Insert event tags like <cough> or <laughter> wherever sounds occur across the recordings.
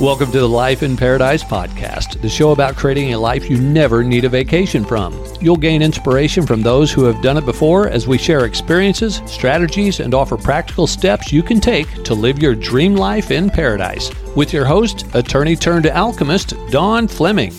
Welcome to the Life in Paradise podcast, the show about creating a life you never need a vacation from. You'll gain inspiration from those who have done it before as we share experiences, strategies, and offer practical steps you can take to live your dream life in paradise. With your host, attorney turned alchemist, Dawn Fleming.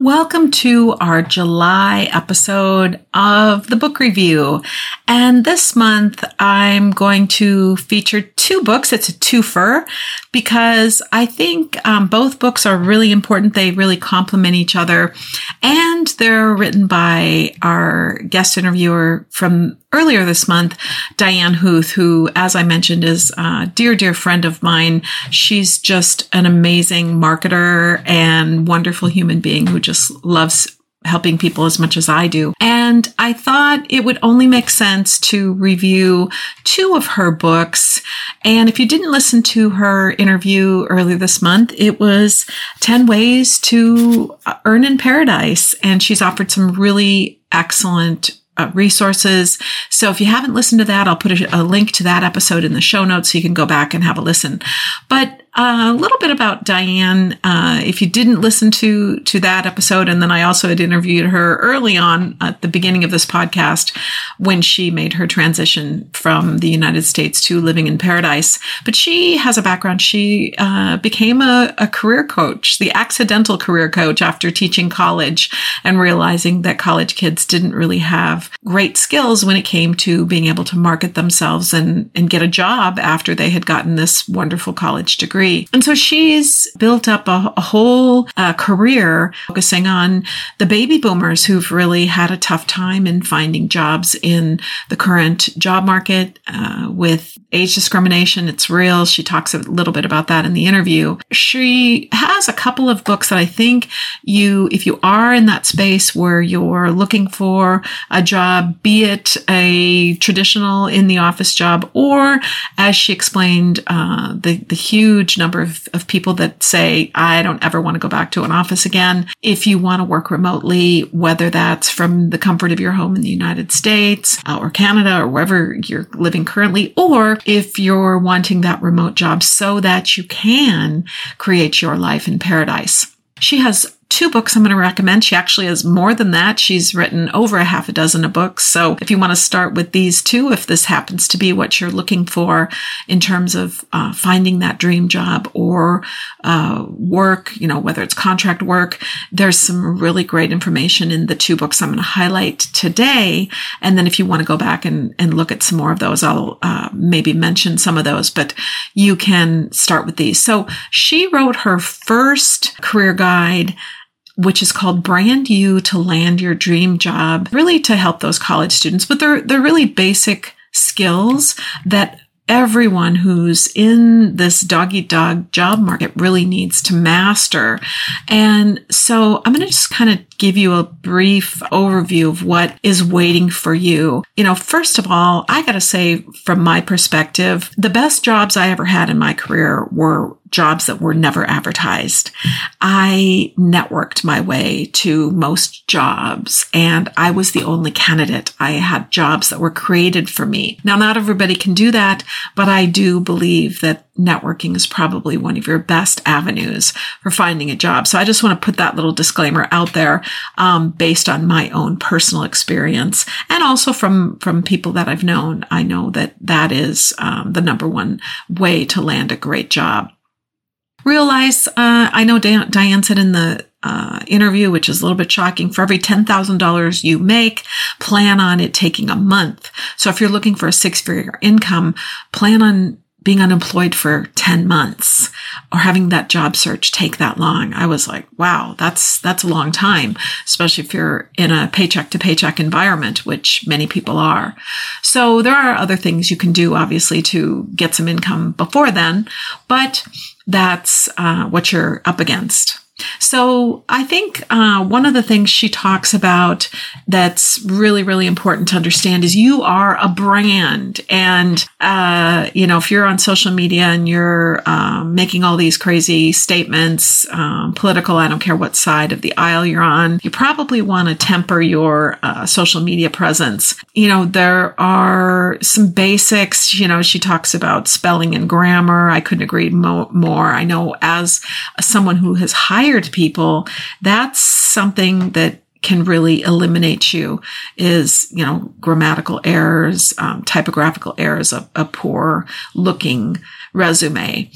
Welcome to our July episode of the book review. And this month I'm going to feature two books. It's a twofer because I think um, both books are really important. They really complement each other and they're written by our guest interviewer from earlier this month, Diane Huth, who, as I mentioned, is a dear, dear friend of mine. She's just an amazing marketer and wonderful human being who just loves helping people as much as I do. And I thought it would only make sense to review two of her books. And if you didn't listen to her interview earlier this month, it was 10 ways to earn in paradise. And she's offered some really excellent uh, resources. So if you haven't listened to that, I'll put a, a, link to that episode in the show notes so you can go back and have a listen. But uh, a little bit about Diane. Uh, if you didn't listen to to that episode, and then I also had interviewed her early on at the beginning of this podcast when she made her transition from the United States to living in paradise. But she has a background. She uh, became a, a career coach, the accidental career coach after teaching college and realizing that college kids didn't really have great skills when it came to being able to market themselves and and get a job after they had gotten this wonderful college degree degree. And so she's built up a, a whole uh, career focusing on the baby boomers who've really had a tough time in finding jobs in the current job market uh, with age discrimination. It's real. She talks a little bit about that in the interview. She has a couple of books that I think you, if you are in that space where you're looking for a job, be it a traditional in the office job or as she explained, uh, the, the huge number of, of people that say, I don't ever want to go back to an office again. If you want to work remotely, whether that's from the comfort of your home in the United States uh, or Canada or wherever you're living currently, or if you're wanting that remote job so that you can create your life in paradise. She has two books I'm going to recommend. She actually has more than that. She's written over a half a dozen of books. So if you want to start with these two, if this happens to be what you're looking for in terms of uh, finding that dream job or uh, work, you know, whether it's contract work, there's some really great information in the two books I'm going to highlight today. And then if you want to go back and, and look at some more of those, I'll uh, maybe mention some of those, but you can start with these. So she wrote her first career guide which is called Brand You to Land Your Dream Job, really to help those college students. But they're, they're really basic skills that everyone who's in this doggy dog job market really needs to master. And so I'm going to just kind of give you a brief overview of what is waiting for you. You know, first of all, I got to say from my perspective, the best jobs I ever had in my career were jobs that were never advertised. I networked my way to most jobs and I was the only candidate. I had jobs that were created for me. Now, not everybody can do that, but I do believe that networking is probably one of your best avenues for finding a job. So I just want to put that little disclaimer out there, um, based on my own personal experience and also from, from people that I've known. I know that that is, um, the number one way to land a great job realize, uh, I know Diane said in the uh, interview, which is a little bit shocking, for every $10,000 you make, plan on it taking a month. So if you're looking for a six figure income, plan on being unemployed for 10 months or having that job search take that long. I was like, wow, that's, that's a long time, especially if you're in a paycheck to paycheck environment, which many people are. So there are other things you can do, obviously, to get some income before then, but that's uh, what you're up against. So I think uh, one of the things she talks about that's really, really important to understand is you are a brand. And, uh, you know, if you're on social media and you're um, making all these crazy statements, um, political, I don't care what side of the aisle you're on, you probably want to temper your uh, social media presence. You know, there are some basics, you know, she talks about spelling and grammar. I couldn't agree mo- more. I know as someone who has hired people, that's something that can really eliminate you is, you know, grammatical errors, um, typographical errors, a, a poor looking resume.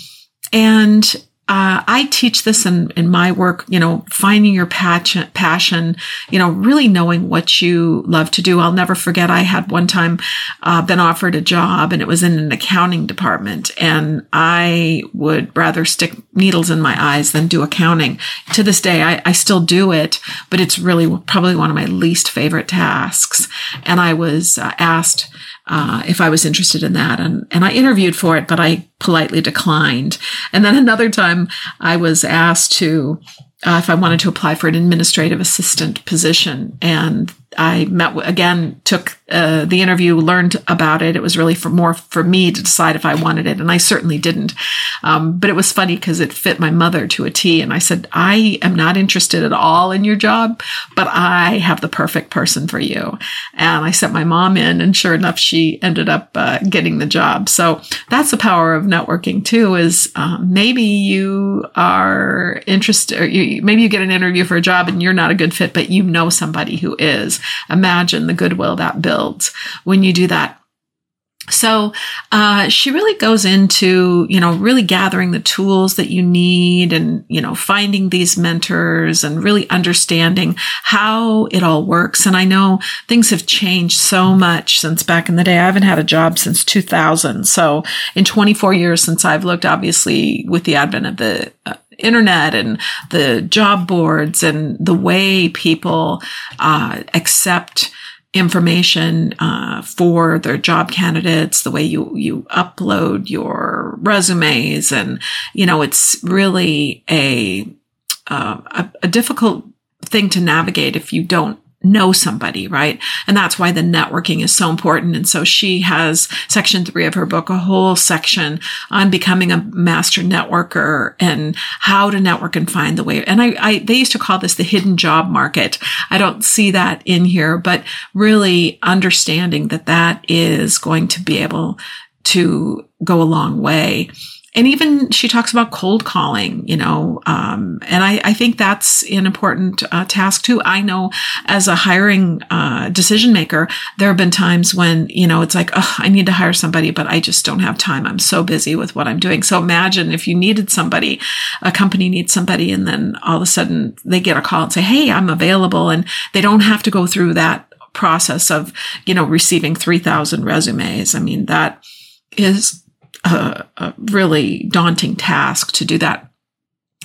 And uh, I teach this in, in my work, you know, finding your passion, passion, you know, really knowing what you love to do. I'll never forget. I had one time uh, been offered a job and it was in an accounting department and I would rather stick needles in my eyes than do accounting. To this day, I, I still do it, but it's really probably one of my least favorite tasks. And I was uh, asked, uh, if I was interested in that. And, and I interviewed for it, but I politely declined. And then another time I was asked to, uh, if I wanted to apply for an administrative assistant position. And I met again, took uh, the interview, learned about it. It was really for more for me to decide if I wanted it, and I certainly didn't. Um, but it was funny because it fit my mother to a T. And I said, I am not interested at all in your job, but I have the perfect person for you. And I sent my mom in, and sure enough, she ended up uh, getting the job. So that's the power of networking too. Is um, maybe you are interested, or you, maybe you get an interview for a job and you're not a good fit, but you know somebody who is imagine the goodwill that builds when you do that. So uh, she really goes into, you know, really gathering the tools that you need and, you know, finding these mentors and really understanding how it all works. And I know things have changed so much since back in the day. I haven't had a job since 2000. So in 24 years since I've looked, obviously with the advent of the uh, internet and the job boards and the way people uh, accept information uh, for their job candidates, the way you you upload your resumes, and you know it's really a uh, a, a difficult thing to navigate if you don't know somebody, right? And that's why the networking is so important. And so she has section three of her book, a whole section on becoming a master networker and how to network and find the way. And I, I they used to call this the hidden job market. I don't see that in here, but really understanding that that is going to be able to go a long way and even she talks about cold calling, you know, um, and I, I, think that's an important uh, task too. I know as a hiring uh, decision maker, there have been times when, you know, it's like, oh, I need to hire somebody, but I just don't have time. I'm so busy with what I'm doing. So imagine if you needed somebody, a company needs somebody, and then all of a sudden they get a call and say, hey, I'm available. And they don't have to go through that process of, you know, receiving 3,000 resumes. I mean, that is a, a really daunting task to do that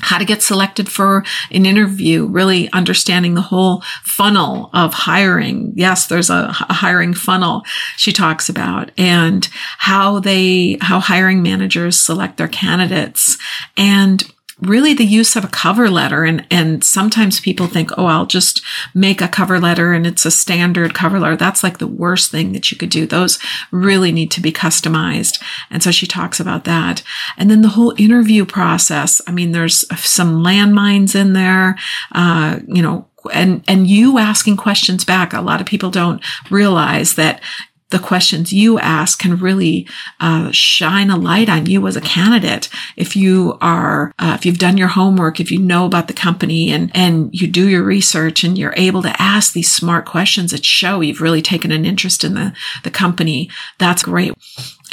how to get selected for an interview, really understanding the whole funnel of hiring. Yes, there's a, a, hiring funnel she talks about and how they, how hiring managers select their candidates and really the use of a cover letter. And and sometimes people think oh I'll just make a cover letter and it's a standard cover letter. That's like the worst thing that you could do. Those really need to be customized. And so she talks about that. And then the whole interview process. I mean there's some landmines in there uh, you know and and you asking questions back a lot of people don't realize that the questions you ask can really uh, shine a light on you as a candidate. If you are, uh, if you've done your homework, if you know about the company and and you do your research and you're able to ask these smart questions that show you've really taken an interest in the the company, that's great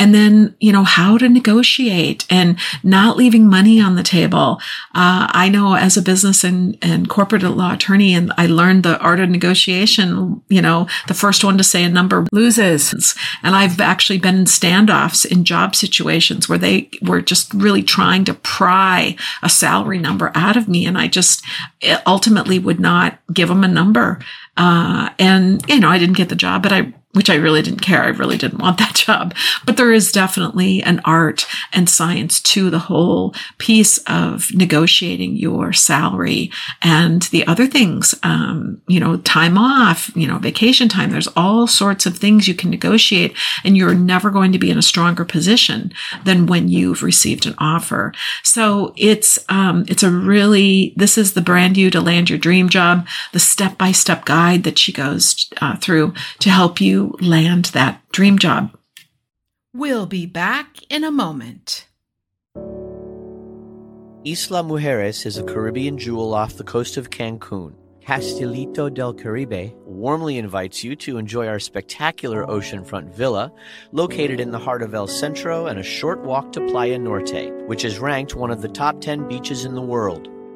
and then you know how to negotiate and not leaving money on the table. Uh, i know as a business and, and corporate law attorney and i learned the art of negotiation you know the first one to say a number loses. And i've actually been in standoffs in job situations where they were just really trying to pry a salary number out of me and i just ultimately would not give them a number. Uh, and you know i didn't get the job but i which I really didn't care. I really didn't want that <laughs> job. But there is definitely an art and science to the whole piece of negotiating your salary and the other things, um, you know, time off, you know, vacation time. There's all sorts of things you can negotiate and you're never going to be in a stronger position than when you've received an offer. So it's, um, it's a really, this is the Brand You to land your dream job, the step by step guide that she goes uh, through to help you land that dream job. We'll be back in a moment. Isla Mujeres is a Caribbean jewel off the coast of Cancun. Castilito del Caribe warmly invites you to enjoy our spectacular oceanfront villa located in the heart of El Centro and a short walk to Playa Norte, which is ranked one of the top 10 beaches in the world.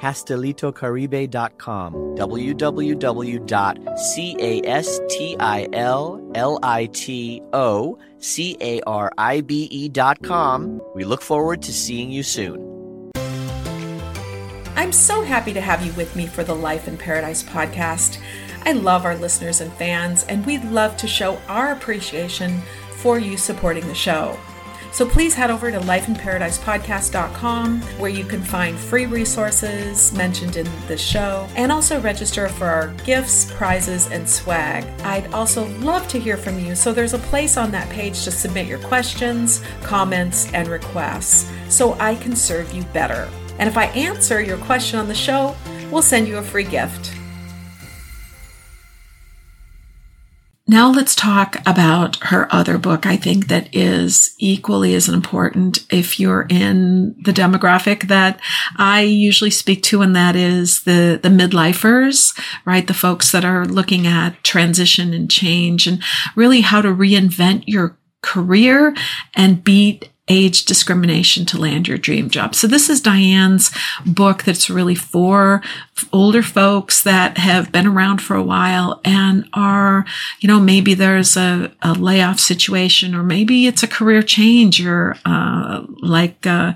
castilitocaribe.com. www.castilitocaribe.com. We look forward to seeing you soon. I'm so happy to have you with me for the Life in Paradise podcast. I love our listeners and fans, and we'd love to show our appreciation for you supporting the show. So please head over to lifeinparadisepodcast.com where you can find free resources mentioned in this show and also register for our gifts, prizes, and swag. I'd also love to hear from you, so there's a place on that page to submit your questions, comments, and requests so I can serve you better. And if I answer your question on the show, we'll send you a free gift. Now let's talk about her other book. I think that is equally as important if you're in the demographic that I usually speak to, and that is the, the midlifers, right? The folks that are looking at transition and change and really how to reinvent your career and beat age discrimination to land your dream job. So this is Diane's book that's really for older folks that have been around for a while and are, you know, maybe there's a, a layoff situation or maybe it's a career change. You're, uh, like, uh,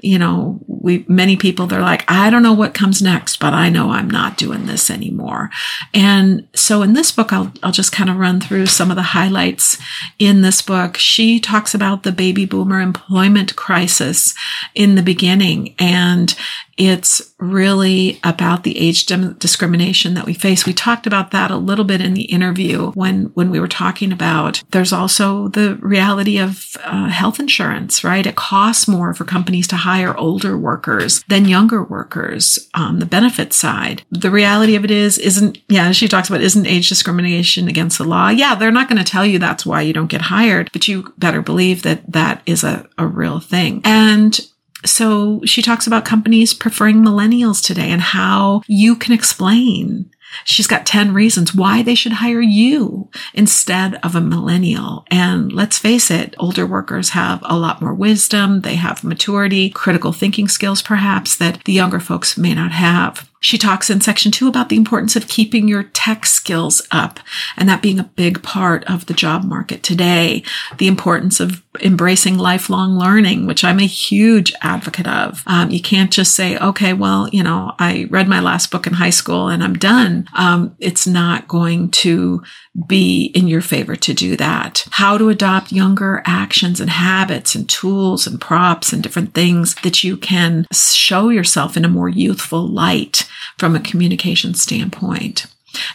you know, we, many people, they're like, I don't know what comes next, but I know I'm not doing this anymore. And so in this book, I'll, I'll just kind of run through some of the highlights in this book. She talks about the baby boomer employment crisis in the beginning. And it's really about the age discrimination that we face. We talked about that a little bit in the interview when, when we were talking about there's also the reality of uh, health insurance, right? It costs more for companies to hire older workers than younger workers on the benefit side. The reality of it is, isn't, yeah, she talks about isn't age discrimination against the law. Yeah, they're not going to tell you that's why you don't get hired, but you better believe that that is a, a real thing. And so she talks about companies preferring millennials today and how you can explain. She's got 10 reasons why they should hire you instead of a millennial. And let's face it, older workers have a lot more wisdom. They have maturity, critical thinking skills, perhaps that the younger folks may not have. She talks in section two about the importance of keeping your tech skills up and that being a big part of the job market today. The importance of embracing lifelong learning, which I'm a huge advocate of. Um, you can't just say, okay, well, you know, I read my last book in high school and I'm done. Um, it's not going to be in your favor to do that. How to adopt younger actions and habits and tools and props and different things that you can show yourself in a more youthful light from a communication standpoint.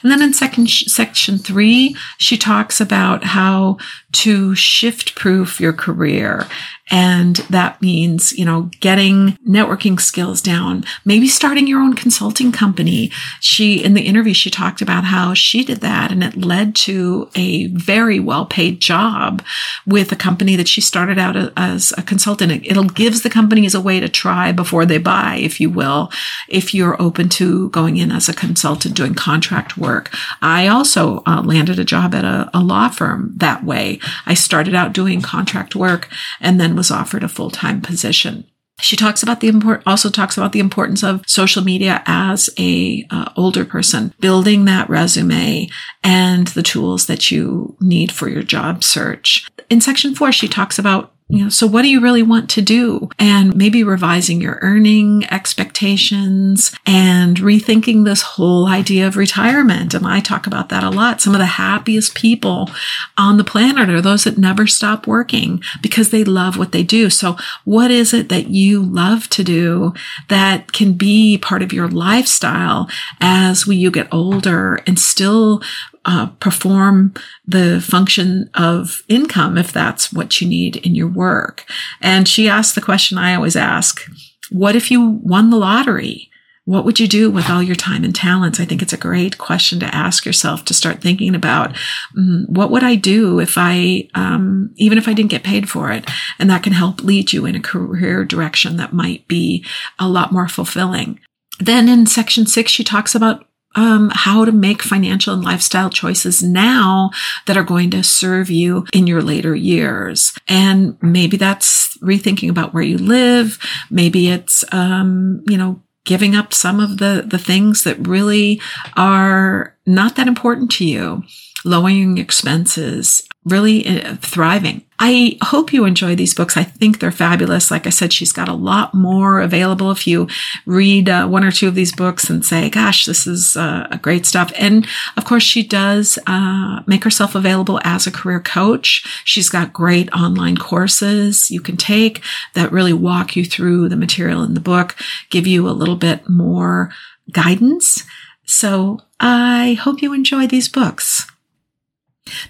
And then in second, section three, she talks about how to shift proof your career and that means, you know, getting networking skills down, maybe starting your own consulting company. She, in the interview, she talked about how she did that and it led to a very well paid job with a company that she started out as a consultant. It'll gives the companies a way to try before they buy, if you will, if you're open to going in as a consultant doing contract work. I also uh, landed a job at a, a law firm that way. I started out doing contract work and then was offered a full time position. She talks about the import, also talks about the importance of social media as a uh, older person, building that resume and the tools that you need for your job search. In section four, she talks about you know, so what do you really want to do? And maybe revising your earning expectations and rethinking this whole idea of retirement. And I talk about that a lot. Some of the happiest people on the planet are those that never stop working because they love what they do. So what is it that you love to do that can be part of your lifestyle as you get older and still uh, perform the function of income if that's what you need in your work. And she asked the question I always ask What if you won the lottery? What would you do with all your time and talents? I think it's a great question to ask yourself to start thinking about mm, what would I do if I, um, even if I didn't get paid for it? And that can help lead you in a career direction that might be a lot more fulfilling. Then in section six, she talks about um, how to make financial and lifestyle choices now that are going to serve you in your later years. And maybe that's rethinking about where you live. Maybe it's, um, you know, giving up some of the, the things that really are not that important to you, lowering expenses, really uh, thriving. I hope you enjoy these books. I think they're fabulous. Like I said, she's got a lot more available if you read uh, one or two of these books and say, gosh, this is uh, great stuff. And of course, she does uh, make herself available as a career coach. She's got great online courses you can take that really walk you through the material in the book, give you a little bit more guidance. So I hope you enjoy these books.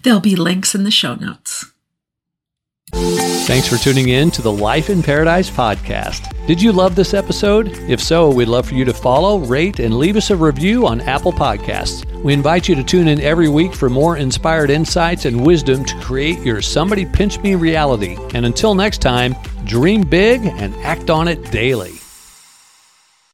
There'll be links in the show notes. Thanks for tuning in to the Life in Paradise podcast. Did you love this episode? If so, we'd love for you to follow, rate, and leave us a review on Apple Podcasts. We invite you to tune in every week for more inspired insights and wisdom to create your Somebody Pinch Me reality. And until next time, dream big and act on it daily.